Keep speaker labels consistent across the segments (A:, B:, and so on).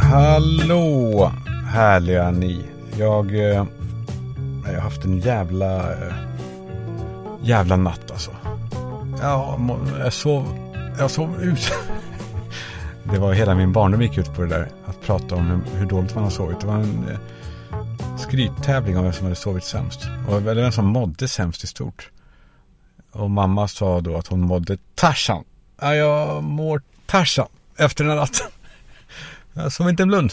A: Hallå härliga ni. Jag, eh, jag har haft en jävla, eh, jävla natt alltså. Ja, jag sov, jag sov ut. Det var hela min barndom gick ut på det där. Att prata om hur, hur dåligt man har sovit. Det var en eh, skryttävling om vem som hade sovit sämst. Och eller vem som mådde sämst i stort. Och mamma sa då att hon mådde Tarzan. Ja, jag mår Tarzan efter den här natten. Jag sov inte en blund.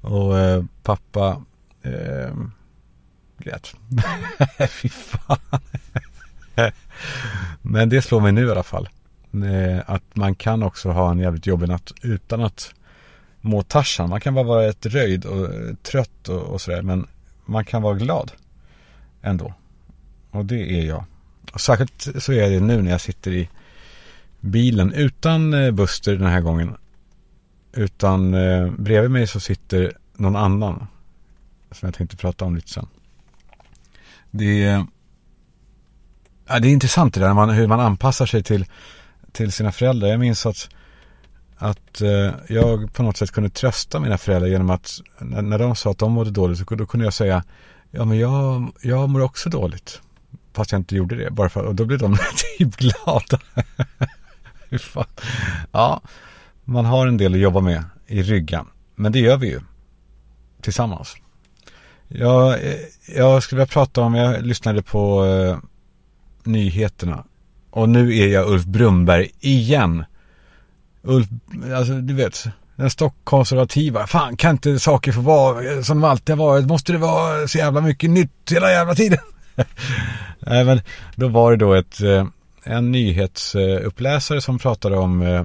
A: Och eh, pappa eh, grät. Fy fan. Men det slår mig nu i alla fall. Eh, att man kan också ha en jävligt jobbig natt utan att må Tarzan. Man kan bara vara ett röjd och eh, trött och, och sådär. Men man kan vara glad ändå. Och det är jag. Och särskilt så är det nu när jag sitter i bilen utan eh, Buster den här gången. Utan eh, bredvid mig så sitter någon annan. Som jag tänkte prata om lite sen. Det är, ja, det är intressant det där man, hur man anpassar sig till, till sina föräldrar. Jag minns att, att eh, jag på något sätt kunde trösta mina föräldrar genom att när, när de sa att de mådde dåligt så då kunde jag säga Ja men jag, jag mår också dåligt. Fast jag inte gjorde det. Bara för, och då blev de typ glada. Ja, man har en del att jobba med i ryggen. Men det gör vi ju. Tillsammans. Jag, jag skulle vilja prata om, jag lyssnade på eh, nyheterna. Och nu är jag Ulf Brumberg igen. Ulf, alltså du vet, den stockkonservativa. Fan, kan inte saker få vara som de alltid har varit? Måste det vara så jävla mycket nytt hela jävla tiden? Nej, men då var det då ett, eh, en nyhetsuppläsare som pratade om, eh,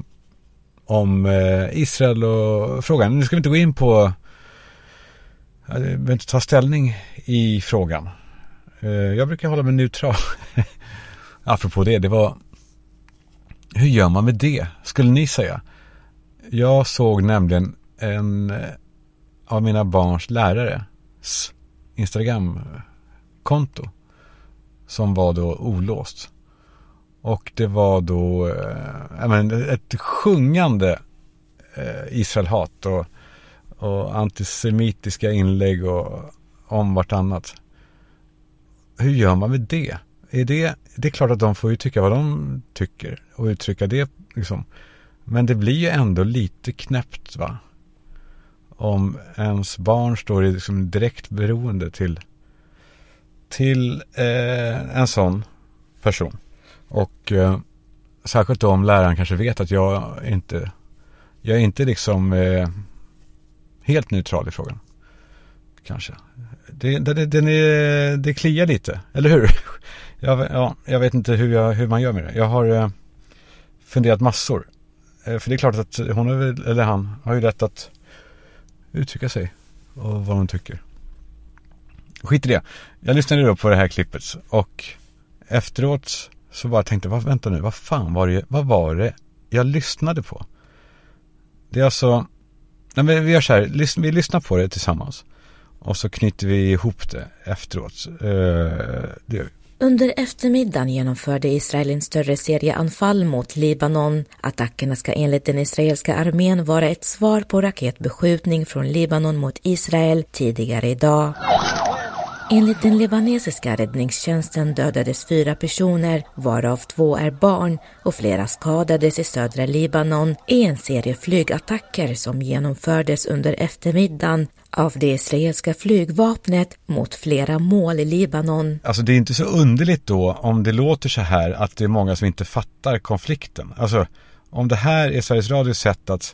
A: om eh, Israel och frågan. Nu ska vi inte gå in på, jag behöver inte ta ställning i frågan. Jag brukar hålla mig neutral. Apropå det, det var, hur gör man med det, skulle ni säga? Jag såg nämligen en av mina barns lärares Instagram-konto som var då olåst. Och det var då eh, ett sjungande eh, Israelhat och, och antisemitiska inlägg och om vartannat. Hur gör man med det? Är det? Det är klart att de får ju tycka vad de tycker och uttrycka det liksom. Men det blir ju ändå lite knäppt va? Om ens barn står i liksom direkt beroende till till eh, en sån person. Och eh, särskilt då om läraren kanske vet att jag inte, jag är inte liksom eh, helt neutral i frågan. Kanske. Det, det, det, är, det kliar lite, eller hur? Jag, ja, jag vet inte hur, jag, hur man gör med det. Jag har eh, funderat massor. Eh, för det är klart att hon, eller han, har ju rätt att uttrycka sig och vad hon tycker. Skit i det. Jag lyssnade då på det här klippet och efteråt så bara tänkte jag, vänta nu, vad fan var det, vad var det jag lyssnade på? Det är alltså, nej men vi gör så här, vi lyssnar på det tillsammans. Och så knyter vi ihop det efteråt. Uh, det gör vi.
B: Under eftermiddagen genomförde Israel en större serie anfall mot Libanon. Attackerna ska enligt den israeliska armén vara ett svar på raketbeskjutning från Libanon mot Israel tidigare idag. Enligt den libanesiska räddningstjänsten dödades fyra personer, varav två är barn och flera skadades i södra Libanon i en serie flygattacker som genomfördes under eftermiddagen av det israeliska flygvapnet mot flera mål i Libanon.
A: Alltså det är inte så underligt då om det låter så här att det är många som inte fattar konflikten. Alltså om det här är Sveriges Radios sätt att,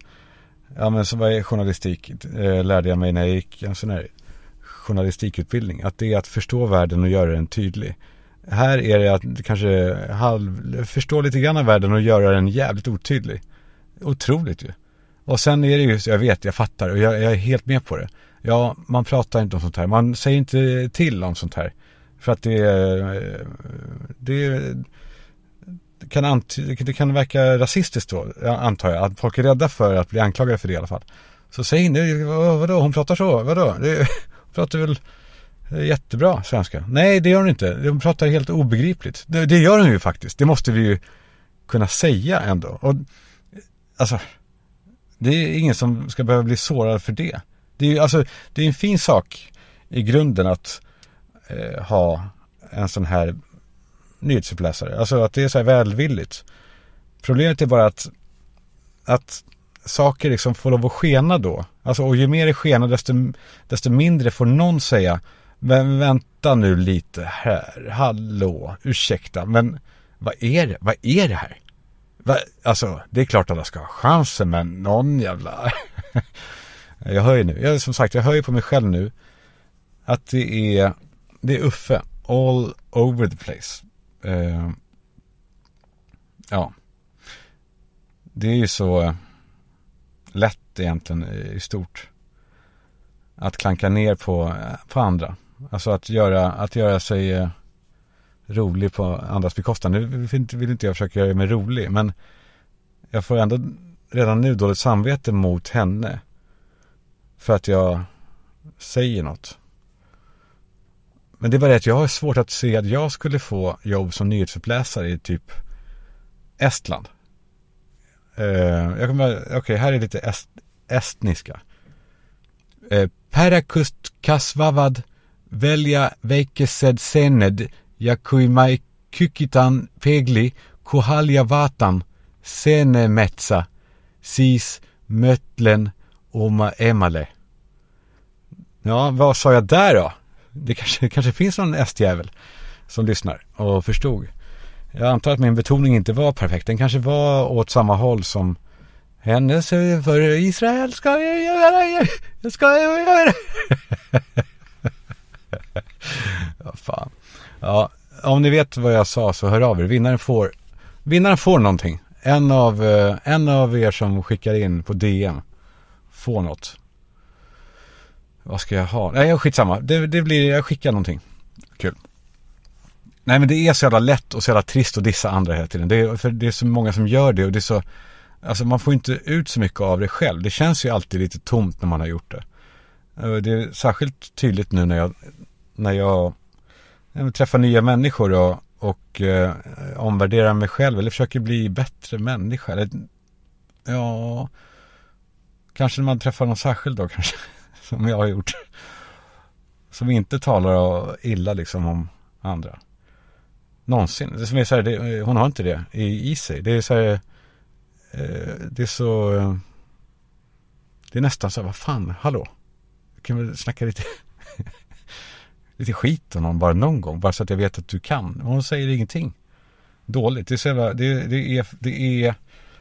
A: ja men så vad är journalistik, eh, lärde jag mig när jag gick en sån här journalistikutbildning. Att det är att förstå världen och göra den tydlig. Här är det att kanske halv, förstå lite grann av världen och göra den jävligt otydlig. Otroligt ju. Och sen är det ju, jag vet, jag fattar och jag, jag är helt med på det. Ja, man pratar inte om sånt här. Man säger inte till om sånt här. För att det, eh, det, det kan, ant, det kan verka rasistiskt då, antar jag. Att folk är rädda för att bli anklagade för det i alla fall. Så säg inte, vadå, hon pratar så, vadå? Det, pratar väl eh, Jättebra svenska. Nej, det gör hon inte. De pratar helt obegripligt. Det, det gör hon ju faktiskt. Det måste vi ju kunna säga ändå. Och eh, alltså, det är ingen som ska behöva bli sårad för det. Det är ju alltså, det är en fin sak i grunden att eh, ha en sån här nyhetsuppläsare. Alltså att det är så här välvilligt. Problemet är bara att, att saker liksom får lov att skena då. Alltså och ju mer det skenar desto, desto mindre får någon säga men vänta nu lite här, hallå, ursäkta, men vad är det, vad är det här? Va? Alltså, det är klart att alla ska ha chansen, men någon jävla... jag hör ju nu, jag, som sagt, jag hör ju på mig själv nu att det är, det är Uffe, all over the place. Uh, ja. Det är ju så eh, lätt egentligen i stort. Att klanka ner på, på andra. Alltså att göra, att göra sig eh, rolig på andras bekostnad. Nu vill inte jag försöka göra mig rolig, men jag får ändå redan nu dåligt samvete mot henne. För att jag säger något. Men det är bara det att jag har svårt att se att jag skulle få jobb som nyhetsuppläsare i typ Estland. Uh, jag kommer, okej, okay, här är lite est, estniska. Eh, Perakust kasvavad välja veikesed sened jakuimai kykitan pegli kuhalja vatan senemetsa siis mötlen oma emale. Ja, vad sa jag där då? Det kanske, kanske finns någon estjävel som lyssnar och förstod. Jag antar att min betoning inte var perfekt. Den kanske var åt samma håll som hennes för Israel ska jag göra, jag ska jag göra. ja, fan. Ja, om ni vet vad jag sa så hör av er. Vinnaren får, vinnaren får någonting. En av, eh, en av er som skickar in på DM får något. Vad ska jag ha? Nej, skitsamma. Det, det blir, jag skickar någonting. Kul. Nej men det är så jävla lätt och så jävla trist att dissa andra hela tiden. Det är, för det är så många som gör det och det är så Alltså man får inte ut så mycket av det själv. Det känns ju alltid lite tomt när man har gjort det. Eh, det är särskilt tydligt nu när jag när jag, jag träffar nya människor och, och eh, omvärderar mig själv eller försöker bli bättre människa. Eller, ja, kanske när man träffar någon särskild då kanske, som jag har gjort. Som inte talar illa liksom om andra. Någonsin. Det som är så här, det, eh, hon har inte det i, i sig. Det är så här, Eh, det är så, eh, det är nästan så här, vad fan, hallå. Kan vi snacka lite lite skit om någon bara någon gång. Bara så att jag vet att du kan. Hon säger ingenting. Dåligt. Det är, jävla, det, det, är, det är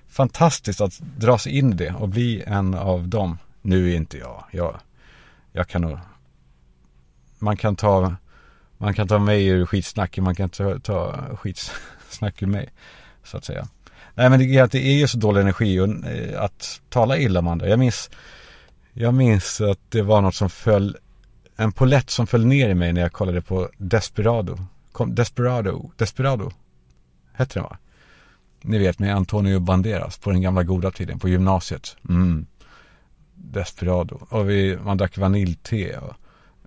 A: fantastiskt att dra sig in i det och bli en av dem. Nu är inte jag. Jag, jag kan nog. Man kan ta. Man kan ta mig ur skitsnacket. Man kan ta, ta skitsnack ur mig. Så att säga. Nej men det är, det är ju så dålig energi och, eh, att tala illa om andra. Jag minns. Jag minns att det var något som föll en polett som föll ner i mig när jag kollade på Desperado. Kom, Desperado, Desperado. Hette den va? Ni vet med Antonio Banderas på den gamla goda tiden på gymnasiet. Mm. Desperado. Och vi, man drack vaniljte och,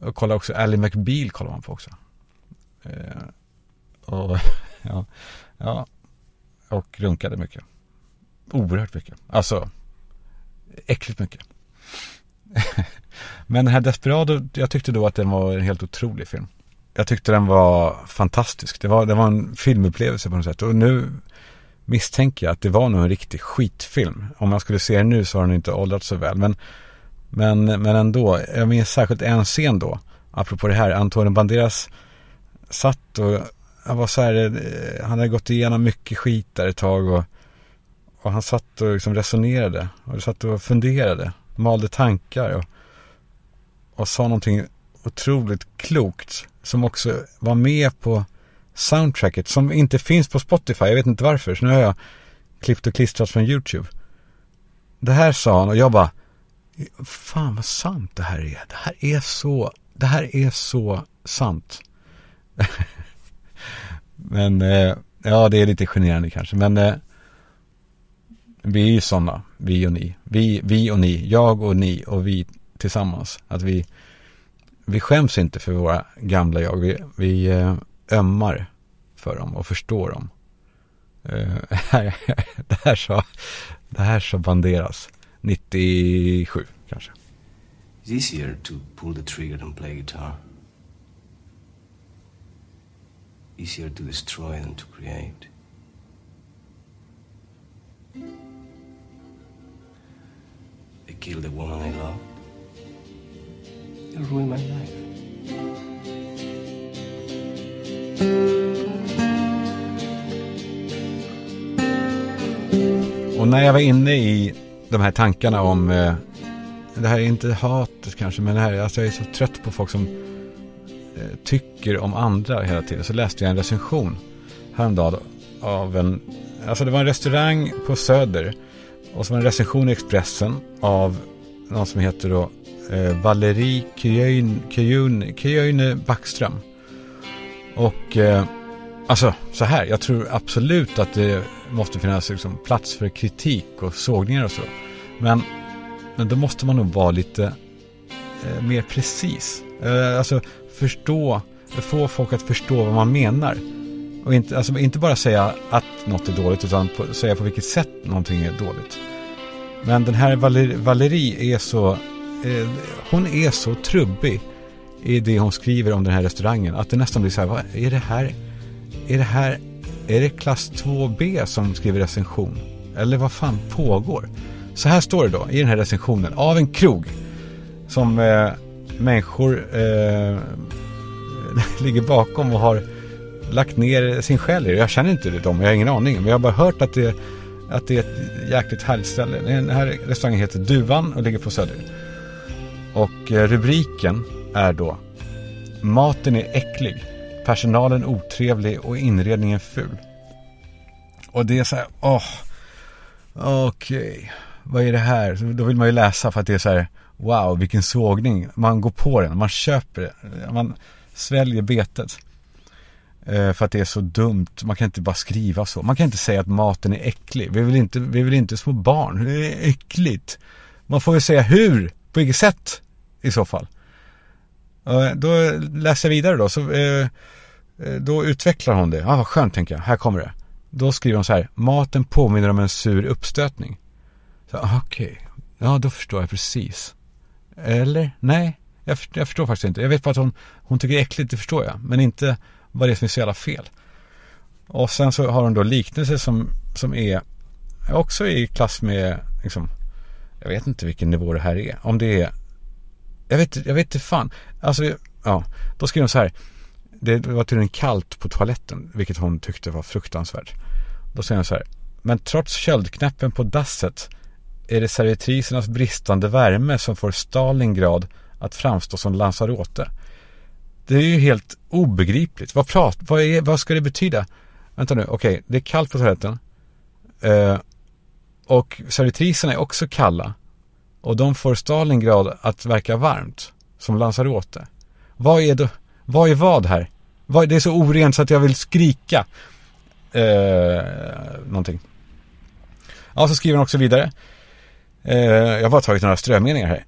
A: och kollade också Ally McBeal kollade man på också. Eh, och ja, ja, och runkade mycket. Oerhört mycket. Alltså, äckligt mycket. Men den här Desperado, jag tyckte då att den var en helt otrolig film. Jag tyckte den var fantastisk. Det var, det var en filmupplevelse på något sätt. Och nu misstänker jag att det var nog en riktig skitfilm. Om man skulle se den nu så har den inte åldrats så väl. Men, men, men ändå, jag minns särskilt en scen då. Apropå det här, Antonio Banderas satt och han var så här, eh, han hade gått igenom mycket skit där ett tag och, och han satt och liksom resonerade och satt och funderade malde tankar och, och sa någonting otroligt klokt som också var med på soundtracket som inte finns på Spotify. Jag vet inte varför, så nu har jag klippt och klistrat från YouTube. Det här sa han och jag bara, fan vad sant det här är. Det här är så, det här är så sant. men, eh, ja det är lite generande kanske, men eh, vi är ju sådana, vi och ni. Vi, vi och ni, jag och ni och vi tillsammans. Att vi, vi skäms inte för våra gamla jag. Vi, vi eh, ömmar för dem och förstår dem. Eh, det här sa, det här så Banderas 97 kanske.
C: It's easier to pull the trigger than play guitar. Easier to destroy than to create. They killed the woman I loved. They ruined my life.
A: Och när jag var inne i de här tankarna om, eh, det här är inte hatet kanske, men det här, alltså jag är så trött på folk som eh, tycker om andra hela tiden. Så läste jag en recension häromdagen av en, alltså det var en restaurang på Söder och så var det en recension i Expressen av någon som heter då eh, Valerie Kjöjne Backström. Och eh, alltså så här, jag tror absolut att det måste finnas liksom, plats för kritik och sågningar och så. Men, men då måste man nog vara lite eh, mer precis. Eh, alltså förstå, få folk att förstå vad man menar. Och inte, alltså, inte bara säga att något är dåligt utan på, säga på vilket sätt någonting är dåligt. Men den här Valer, Valerie är så, eh, hon är så trubbig i det hon skriver om den här restaurangen. Att det nästan blir så här, vad är det här? Är det här, är det klass 2B som skriver recension? Eller vad fan pågår? Så här står det då i den här recensionen av en krog som eh, människor eh, ligger bakom och har lagt ner sin själ i. det. Jag känner inte dem, jag har ingen aning. Men jag har bara hört att det, att det är ett jäkligt härligt ställe. Den här restaurangen heter Duvan och ligger på Söder. Och eh, rubriken är då Maten är äcklig, personalen otrevlig och inredningen ful. Och det är så här, åh, okej, okay. vad är det här? Så då vill man ju läsa för att det är så här, wow, vilken sågning. Man går på den, man köper det, man sväljer betet. Eh, för att det är så dumt, man kan inte bara skriva så. Man kan inte säga att maten är äcklig. Vi vill inte, vi vill inte små barn, det är äckligt. Man får ju säga hur, på vilket sätt i så fall. Då läser jag vidare då. Så, eh, eh, då utvecklar hon det. Ja, ah, vad skönt tänker jag. Här kommer det. Då skriver hon så här. Maten påminner om en sur uppstötning. Okej. Okay. Ja, då förstår jag precis. Eller? Nej, jag, förstår, jag förstår faktiskt inte. Jag vet bara att hon, hon tycker det är äckligt, det förstår jag. Men inte vad det är som är så jävla fel. Och sen så har hon då liknelser som, som är också i klass med, liksom, jag vet inte vilken nivå det här är. Om det är jag vet, jag vet inte fan. Alltså, ja. Då skriver hon så här. Det var tydligen kallt på toaletten, vilket hon tyckte var fruktansvärt. Då säger hon så här. Men trots köldknäppen på dasset är det servitrisernas bristande värme som får Stalingrad att framstå som Lanzarote. Det är ju helt obegripligt. Vad, prat, vad, är, vad ska det betyda? Vänta nu, okej, okay, det är kallt på toaletten. Eh, och servitriserna är också kalla. Och de får Stalingrad att verka varmt. Som Lanzarote. Vad är då, vad är vad här? Vad, det är så orent så att jag vill skrika. Eh, någonting. Ja, så skriver han också vidare. Eh, jag har bara tagit några strömningar här.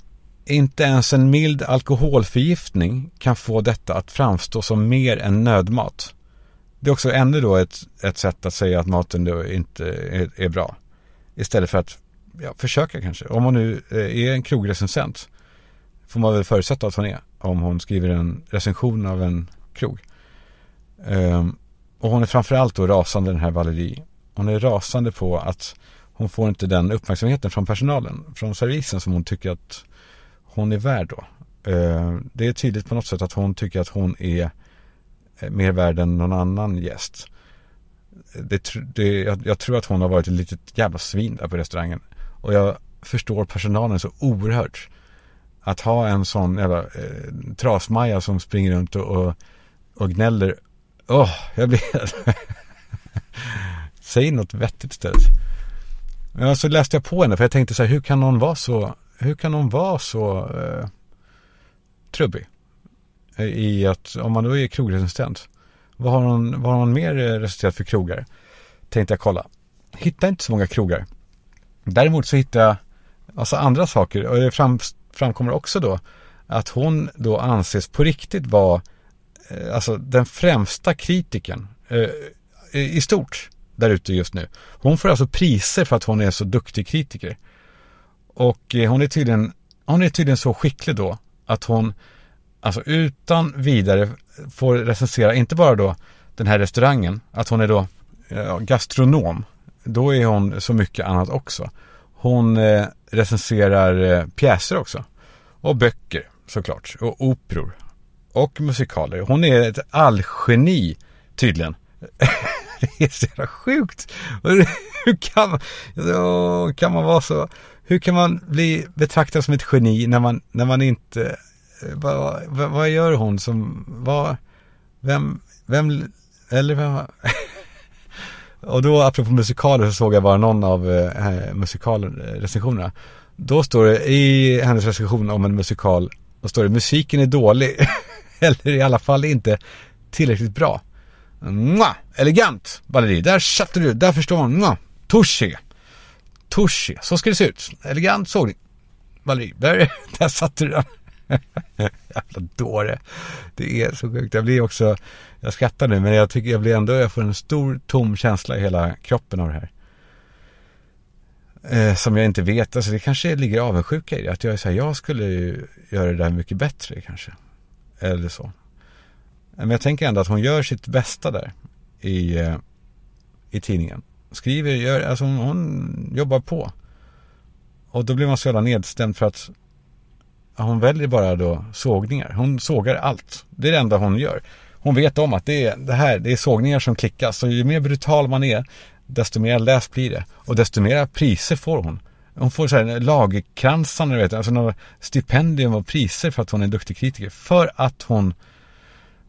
A: Inte ens en mild alkoholförgiftning kan få detta att framstå som mer än nödmat. Det är också ännu då ett, ett sätt att säga att maten då inte är, är bra. Istället för att ja, försöka kanske. Om hon nu eh, är en krogrecensent får man väl förutsätta att hon är. Om hon skriver en recension av en krog. Um, och hon är framförallt då rasande den här Valerie. Hon är rasande på att hon får inte den uppmärksamheten från personalen, från servisen som hon tycker att hon är värd då. Eh, det är tydligt på något sätt att hon tycker att hon är eh, mer värd än någon annan gäst. Det, det, jag, jag, tror att hon har varit ett litet jävla svin där på restaurangen. Och jag förstår personalen så oerhört. Att ha en sån jävla eh, trasmaja som springer runt och, och, och gnäller. Åh, oh, jag blir... Säg något vettigt istället. Ja, så läste jag på henne för jag tänkte så här, hur kan någon vara så, hur kan hon vara så eh, trubbig? I att, om man då är krogresistent. Vad har hon, vad har hon mer eh, resulterat för krogar? Tänkte jag kolla. Hittar inte så många krogar. Däremot så hittar jag alltså andra saker och det fram, framkommer också då att hon då anses på riktigt vara eh, alltså den främsta kritiken eh, i stort där ute just nu. Hon får alltså priser för att hon är så duktig kritiker. Och eh, hon är tydligen, hon är tydligen så skicklig då att hon alltså utan vidare får recensera inte bara då den här restaurangen, att hon är då eh, ja, gastronom. Då är hon så mycket annat också. Hon eh, recenserar eh, pjäser också. Och böcker såklart. Och operor. Och musikaler. Hon är ett allgeni tydligen. det är så jävla sjukt. Hur kan kan man vara så, hur kan man bli betraktad som ett geni när man, när man inte, eh, vad, vad, vad gör hon som, vad, vem, vem, eller vem, och då apropå musikaler så såg jag bara någon av eh, musikalrecensionerna. Då står det i hennes recension om en musikal, då står det musiken är dålig. eller i alla fall inte tillräckligt bra. Mwah! Elegant balleri, där satte du, där förstår man. Mwah! Touché. Tushi, så ska det se ut. Elegant sågning. Valerie, där, där satte du den. Jävla dåre. Det är så sjukt. Jag blir också, jag skrattar nu men jag tycker jag blir ändå, jag får en stor tom känsla i hela kroppen av det här. Eh, som jag inte vet, alltså det kanske ligger avundsjuka i det. Att jag är så här, jag skulle ju göra det där mycket bättre kanske. Eller så. Men jag tänker ändå att hon gör sitt bästa där i, eh, i tidningen. Skriver, gör, alltså hon, hon jobbar på. Och då blir man så jävla nedstämd för att hon väljer bara då sågningar. Hon sågar allt. Det är det enda hon gör. Hon vet om att det är, det här, det är sågningar som klickas. Så ju mer brutal man är, desto mer läst blir det. Och desto mer priser får hon. Hon får så här lagerkransarna, vet, alltså några stipendium och priser för att hon är en duktig kritiker. För att hon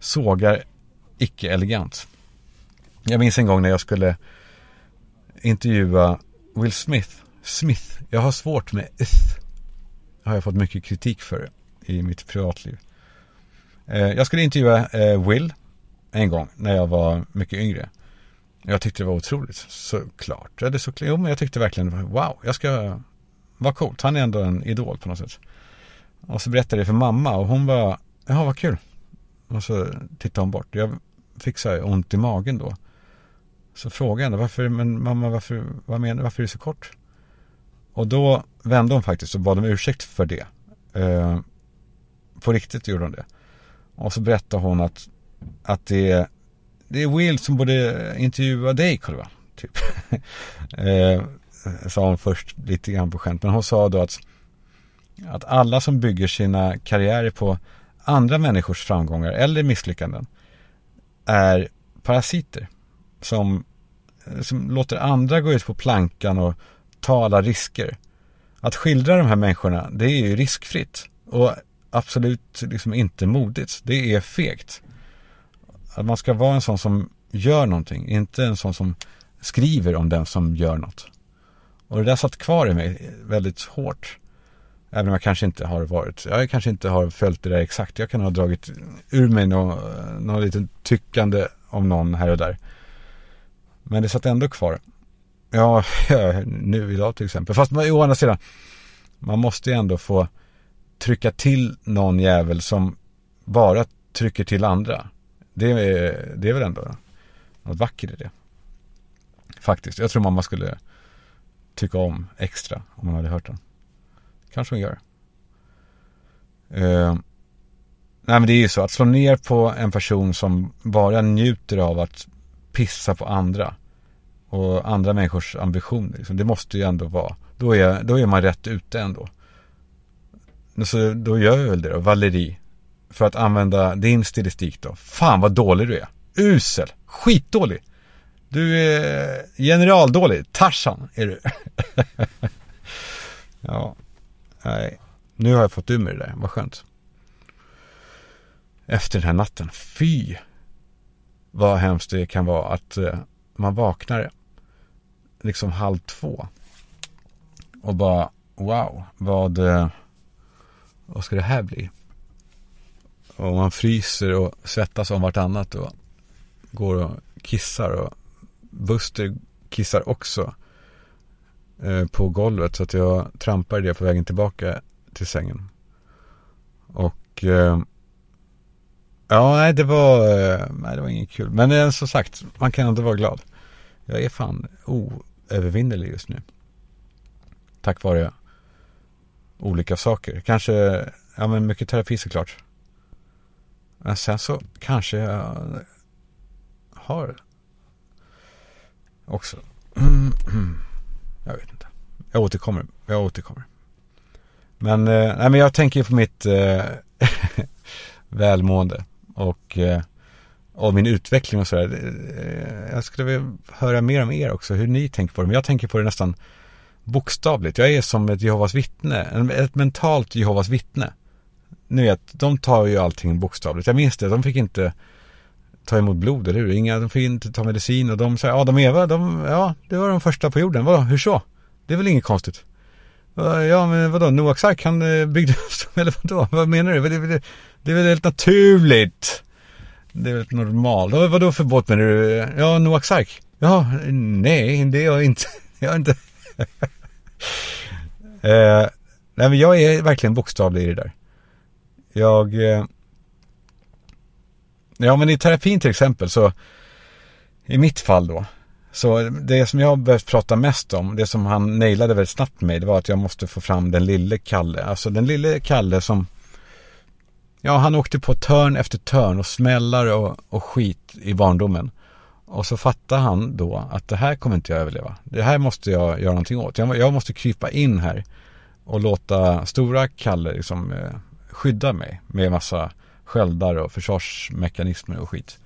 A: sågar icke-elegant. Jag minns en gång när jag skulle intervjua Will Smith. Smith. Jag har svårt med ith. Har jag fått mycket kritik för i mitt privatliv. Eh, jag skulle intervjua eh, Will en gång när jag var mycket yngre. Jag tyckte det var otroligt, såklart. Ja, det så, jo, men jag tyckte verkligen, wow, jag ska, vad coolt. Han är ändå en idol på något sätt. Och så berättade jag det för mamma och hon var, jaha vad kul. Och så tittade hon bort. Jag fick så ont i magen då. Så frågade jag henne, varför, men mamma, varför, vad menar, varför är det så kort? Och då vände hon faktiskt och bad om ursäkt för det. Eh, på riktigt gjorde hon det. Och så berättade hon att, att det, är, det är Will som borde intervjua dig, Karl Typ. eh, sa hon först lite grann på skämt. Men hon sa då att, att alla som bygger sina karriärer på andra människors framgångar eller misslyckanden är parasiter som, Eh, som låter andra gå ut på plankan och ta alla risker. Att skildra de här människorna, det är ju riskfritt och absolut liksom inte modigt. Det är fegt. Att man ska vara en sån som gör någonting, inte en sån som skriver om den som gör något. Och det där satt kvar i mig väldigt hårt. Även om jag kanske inte har varit, jag kanske inte har följt det där exakt. Jag kan ha dragit ur mig något någon liten tyckande om någon här och där. Men det satt ändå kvar. Ja, nu idag till exempel. Fast å andra sidan, man måste ju ändå få trycka till någon jävel som bara trycker till andra. Det är, det är väl ändå något vackert i det. Faktiskt. Jag tror mamma skulle tycka om extra om hon hade hört den. Kanske hon gör. Uh, nej men det är ju så att slå ner på en person som bara njuter av att pissa på andra och andra människors ambitioner. Liksom. Det måste ju ändå vara, då är, då är man rätt ute ändå. Så då gör jag väl det då, Valeri. För att använda din stilistik då. Fan vad dålig du är. Usel. Skitdålig. Du är generaldålig. Tarzan är du. ja. Nej. Nu har jag fått ur mig det där. Vad skönt. Efter den här natten. Fy. Vad hemskt det kan vara att eh, man vaknar liksom halv två. Och bara wow. Vad. Eh, vad ska det här bli? Och man fryser och svettas om vartannat och går och kissar och Buster kissar också eh, på golvet så att jag trampar i det på vägen tillbaka till sängen. Och eh, ja, nej det var, eh, nej det var inget kul. Men eh, som sagt, man kan ändå vara glad. Jag är fan oövervinnerlig just nu. Tack vare olika saker. Kanske, ja men mycket terapi såklart. Men sen så kanske jag har också. Jag vet inte. Jag återkommer. Jag återkommer. Men, eh, nej, men jag tänker på mitt eh, välmående och, eh, och min utveckling och sådär. Eh, jag skulle vilja höra mer om er också, hur ni tänker på det. Men jag tänker på det nästan bokstavligt. Jag är som ett Jehovas vittne, ett mentalt Jehovas vittne. Ni vet, de tar ju allting bokstavligt. Jag minns det, de fick inte ta emot blod, eller hur? Inga, de fick inte ta medicin och de säger, Adam och Eva, de, ja, det var de första på jorden. Vadå, hur så? Det är väl inget konstigt? Ja, men vadå, Noaks ark, han eh, byggde, eller vadå, vad menar du? Det, det, det är väl helt naturligt? Det är väl normalt. Vad vadå för båt menar du? Ja, Noaks ark. Ja, nej, det är jag inte. Jag är inte. eh, nej, men jag är verkligen bokstavlig i det där. Jag... Eh, ja, men i terapin till exempel så... I mitt fall då. Så det som jag har behövt prata mest om, det som han nailade väldigt snabbt med mig, det var att jag måste få fram den lille Kalle. Alltså den lille Kalle som... Ja, han åkte på törn efter törn och smällar och, och skit i barndomen. Och så fattar han då att det här kommer inte jag överleva. Det här måste jag göra någonting åt. Jag, jag måste krypa in här och låta stora Kalle liksom, eh, skydda mig med massa sköldar och försvarsmekanismer och skit.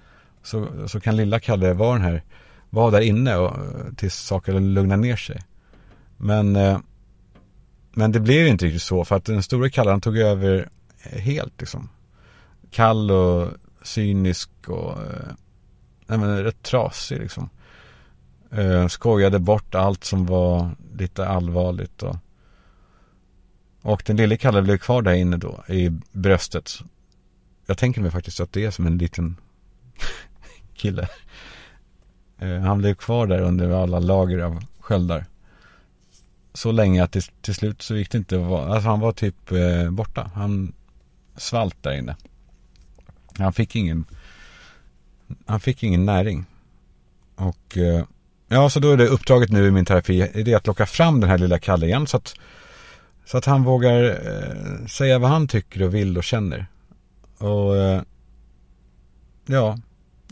A: Så, så kan lilla Kalle vara den här, vara där inne och, tills saker lugnar ner sig. Men, eh, men det blev inte riktigt så för att den stora Kalle han tog över Eh, helt liksom. Kall och cynisk och eh, nej men rätt trasig liksom. Eh, skojade bort allt som var lite allvarligt och och den lille Kalle blev kvar där inne då i bröstet. Jag tänker mig faktiskt att det är som en liten kille. Eh, han blev kvar där under alla lager av sköldar. Så länge att det, till slut så gick det inte att vara, alltså han var typ eh, borta. Han svalt där inne. Han fick ingen, han fick ingen näring. Och eh, ja, så då är det uppdraget nu i min terapi, är det att locka fram den här lilla Kalle igen så att så att han vågar eh, säga vad han tycker och vill och känner. Och eh, ja,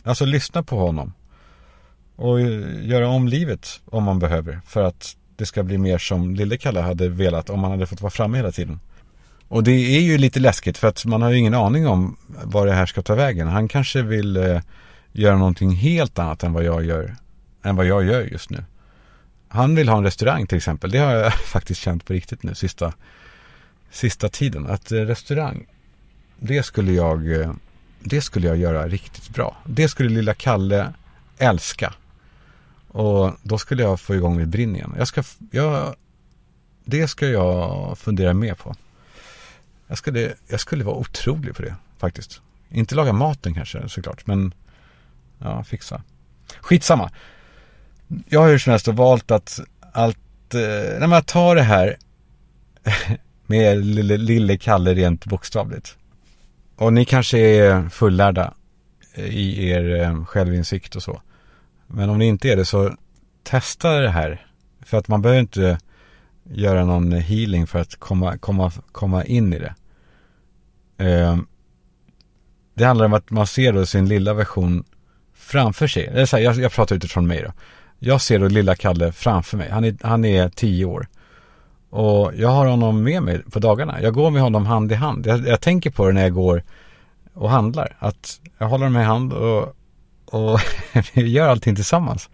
A: alltså lyssna på honom. Och eh, göra om livet om man behöver. För att det ska bli mer som lille Kalle hade velat om han hade fått vara framme hela tiden. Och det är ju lite läskigt för att man har ju ingen aning om var det här ska ta vägen. Han kanske vill eh, göra någonting helt annat än vad jag gör. Än vad jag gör just nu. Han vill ha en restaurang till exempel. Det har jag faktiskt känt på riktigt nu sista, sista tiden. Att eh, restaurang, det skulle jag, eh, det skulle jag göra riktigt bra. Det skulle lilla Kalle älska. Och då skulle jag få igång mitt brinn igen. Jag ska, jag, det ska jag fundera mer på. Jag skulle, jag skulle vara otrolig på det faktiskt. Inte laga maten kanske såklart, men ja, fixa. Skitsamma jag har hur som helst valt att allt, eh, när man tar det här med lille, lille Kalle rent bokstavligt. Och ni kanske är fullärda eh, i er eh, självinsikt och så. Men om ni inte är det så testa det här. För att man behöver inte göra någon healing för att komma, komma, komma in i det. Eh, det handlar om att man ser då sin lilla version framför sig. Det är så här, jag, jag pratar utifrån mig då. Jag ser då lilla Kalle framför mig. Han är, han är tio år. Och jag har honom med mig på dagarna. Jag går med honom hand i hand. Jag, jag tänker på det när jag går och handlar. Att jag håller honom i hand och, och vi gör allting tillsammans.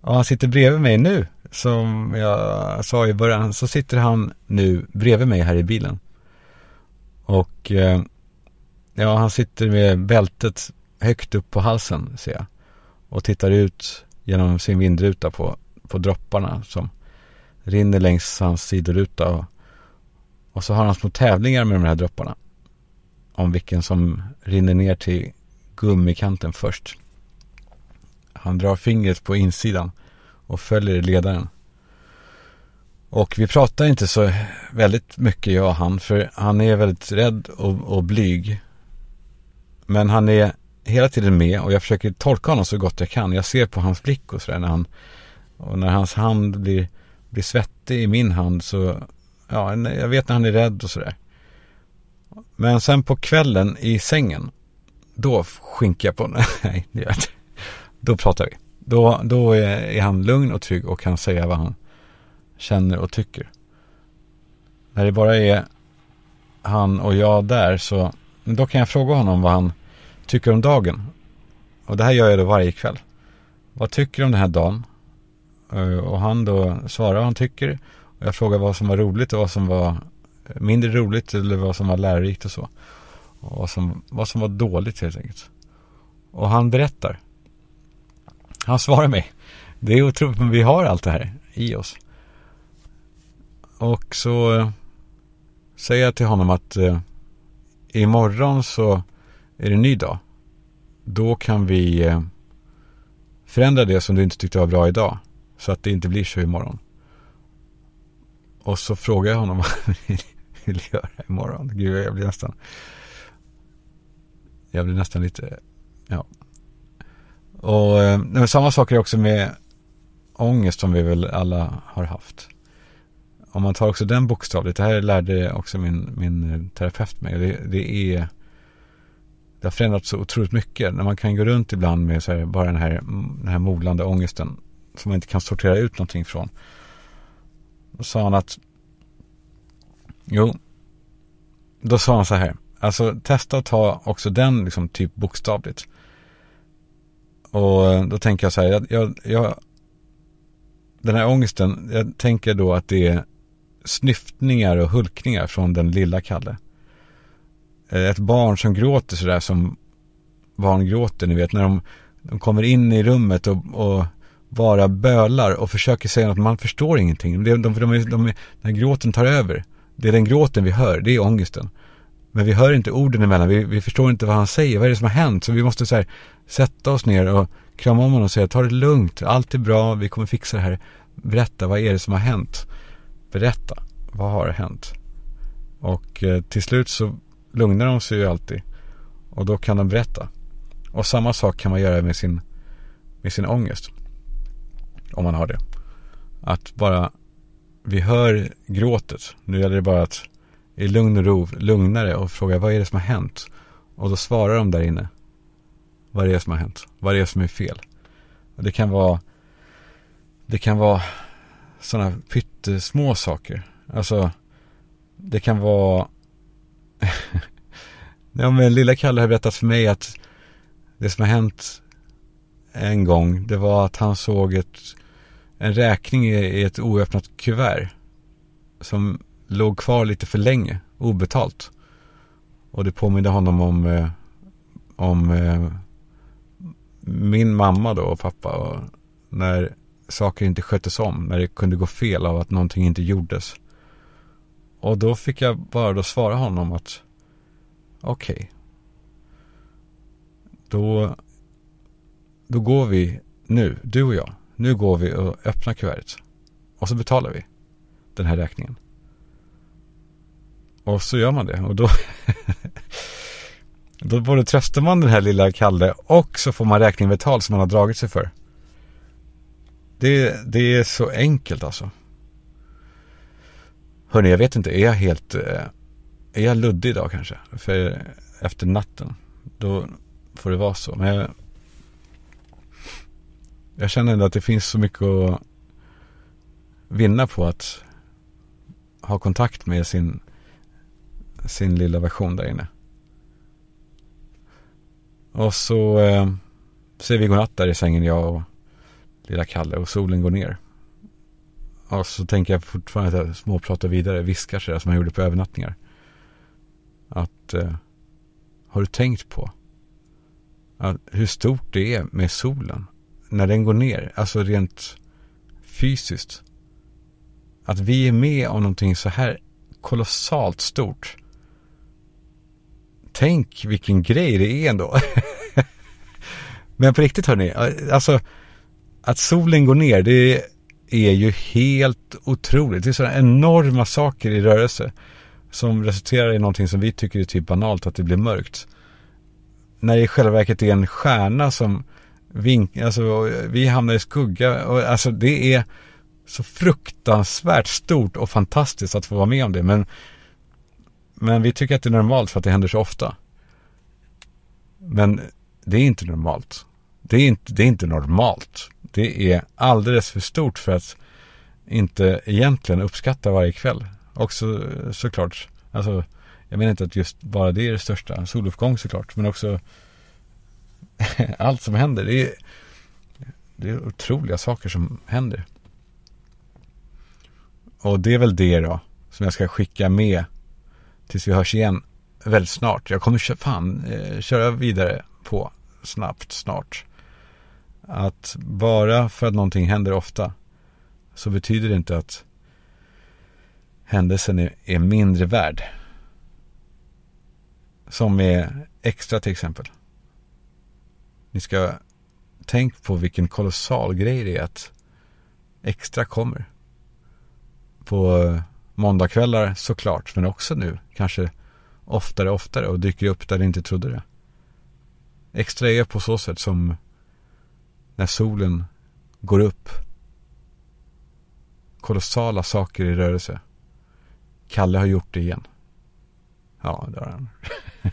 A: Och han sitter bredvid mig nu. Som jag sa i början så sitter han nu bredvid mig här i bilen. Och eh, ja, han sitter med bältet högt upp på halsen ser jag. Och tittar ut genom sin vindruta på, på dropparna som rinner längs hans sidoruta. Och, och så har han små tävlingar med de här dropparna. Om vilken som rinner ner till gummikanten först. Han drar fingret på insidan och följer ledaren. Och vi pratar inte så väldigt mycket jag och han för han är väldigt rädd och, och blyg. Men han är hela tiden med och jag försöker tolka honom så gott jag kan. Jag ser på hans blick och sådär när han och när hans hand blir, blir svettig i min hand så ja, jag vet när han är rädd och sådär. Men sen på kvällen i sängen då skinkar jag på, nej det gör jag inte. Då pratar vi. Då, då är, är han lugn och trygg och kan säga vad han känner och tycker. När det bara är han och jag där så då kan jag fråga honom vad han tycker om dagen. Och det här gör jag då varje kväll. Vad tycker du om den här dagen? Eh, och han då svarar vad han tycker. Och jag frågar vad som var roligt och vad som var mindre roligt eller vad som var lärorikt och så. Och vad som, vad som var dåligt helt enkelt. Och han berättar. Han svarar mig. Det är otroligt, men vi har allt det här i oss. Och så eh, säger jag till honom att eh, imorgon så är det en ny dag. Då kan vi eh, förändra det som du inte tyckte var bra idag. Så att det inte blir så imorgon. Och så frågar jag honom vad han vill göra imorgon. Gud, jag blir nästan... Jag blir nästan lite... Ja. Och eh, samma sak är också med ångest som vi väl alla har haft. Om man tar också den bokstavligt. Det här lärde också min, min eh, terapeut mig. Det, det är... Det har förändrats så otroligt mycket. När man kan gå runt ibland med så här, bara den här, mm, den här molande ångesten som man inte kan sortera ut någonting från. Då sa han att Jo, då sa han så här. Alltså testa att ta också den liksom typ bokstavligt. Och eh, då tänker jag så här. Jag, jag, jag, den här ångesten. Jag tänker då att det är snyftningar och hulkningar från den lilla Kalle. Eh, ett barn som gråter sådär som barn gråter. Ni vet när de, de kommer in i rummet och, och bara bölar och försöker säga något. Man förstår ingenting. De, de, de, de, när gråten tar över. Det är den gråten vi hör. Det är ångesten. Men vi hör inte orden emellan. Vi, vi förstår inte vad han säger. Vad är det som har hänt? Så vi måste så här, sätta oss ner och krama om honom och säga ta det lugnt. Allt är bra. Vi kommer fixa det här. Berätta. Vad är det som har hänt? Berätta. Vad har hänt? Och eh, till slut så lugnar de sig ju alltid. Och då kan de berätta. Och samma sak kan man göra med sin, med sin ångest. Om man har det. Att bara, vi hör gråtet. Nu gäller det bara att i lugn och ro, lugna det och fråga vad är det som har hänt? Och då svarar de där inne. Vad är det som har hänt? Vad är det som är fel? Och det kan vara, det kan vara sådana pyttesmå saker. Alltså, det kan vara, ja men lilla Kalle har berättat för mig att det som har hänt en gång, det var att han såg ett, en räkning i ett oöppnat kuvert. Som låg kvar lite för länge, obetalt. Och det påminde honom om, eh, om eh, min mamma då och pappa. Och när saker inte sköttes om, när det kunde gå fel av att någonting inte gjordes. Och då fick jag bara då svara honom att okej. Okay, då då går vi nu, du och jag, nu går vi och öppnar kuvertet. Och så betalar vi den här räkningen. Och så gör man det och då Då både tröstar man den här lilla Kalle och så får man räkningen betald som man har dragit sig för. Det, det är så enkelt alltså. Hörni, jag vet inte, är jag helt, eh, är jag luddig idag kanske? För efter natten, då får det vara så. Men jag, jag känner ändå att det finns så mycket att vinna på att ha kontakt med sin, sin lilla version där inne. Och så eh, säger vi godnatt där i sängen jag och lilla Kalle och solen går ner. Och så tänker jag fortfarande att jag småpratar vidare, viskar sådär som jag gjorde på övernattningar. Att eh, har du tänkt på att, hur stort det är med solen? när den går ner, alltså rent fysiskt. Att vi är med om någonting så här kolossalt stort. Tänk vilken grej det är ändå. Men på riktigt hörni, alltså att solen går ner, det är, ju helt otroligt. Det är sådana enorma saker i rörelse. Som resulterar i någonting som vi tycker är typ banalt, att det blir mörkt. När det i själva verket är en stjärna som vinkar, alltså vi hamnar i skugga. Och, alltså det är så fruktansvärt stort och fantastiskt att få vara med om det. Men, men vi tycker att det är normalt för att det händer så ofta. Men det är inte normalt. Det är inte, det är inte normalt. Det är alldeles för stort för att inte egentligen uppskatta varje kväll. Också såklart, alltså jag menar inte att just bara det är det största. Soluppgång såklart, men också allt som händer. Det är, det är otroliga saker som händer. Och det är väl det då som jag ska skicka med tills vi hörs igen väldigt snart. Jag kommer fan eh, köra vidare på snabbt snart. Att bara för att någonting händer ofta så betyder det inte att händelsen är, är mindre värd. Som med extra till exempel. Ni ska tänka på vilken kolossal grej det är att extra kommer. På måndagkvällar såklart, men också nu kanske oftare och oftare och dyker upp där ni inte trodde det. Extra är på så sätt som när solen går upp. Kolossala saker i rörelse. Kalle har gjort det igen. Ja, det har han.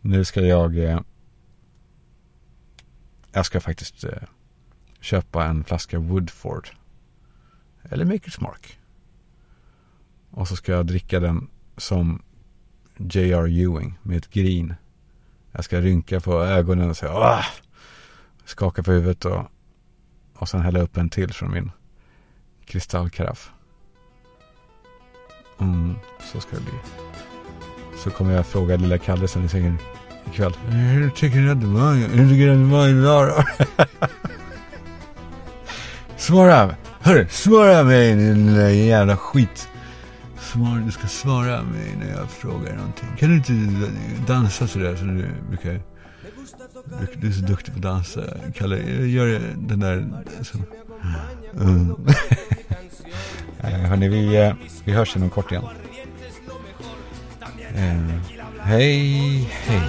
A: nu ska jag eh, jag ska faktiskt eh, köpa en flaska Woodford. Eller Maker's Mark. Och så ska jag dricka den som J.R. Ewing med ett grin. Jag ska rynka på ögonen och säga Åh! Skaka på huvudet och, och sen hälla upp en till från min kristallkaraff. Mm, så ska det bli. Så kommer jag fråga lilla Kalle sen i sängen ikväll. Hur tycker du att det var? Hur tycker du att det var idag då? svara! Hörru, svara mig din lilla jävla skit. Svara, du ska svara mig när jag frågar någonting. Kan du inte dansa sådär som du brukar? Du är så duktig på att dansa, Kalle. Gör den där... Så. Mm. Eh, hörni, vi, eh, vi hörs inom kort igen. Eh, hej, hej.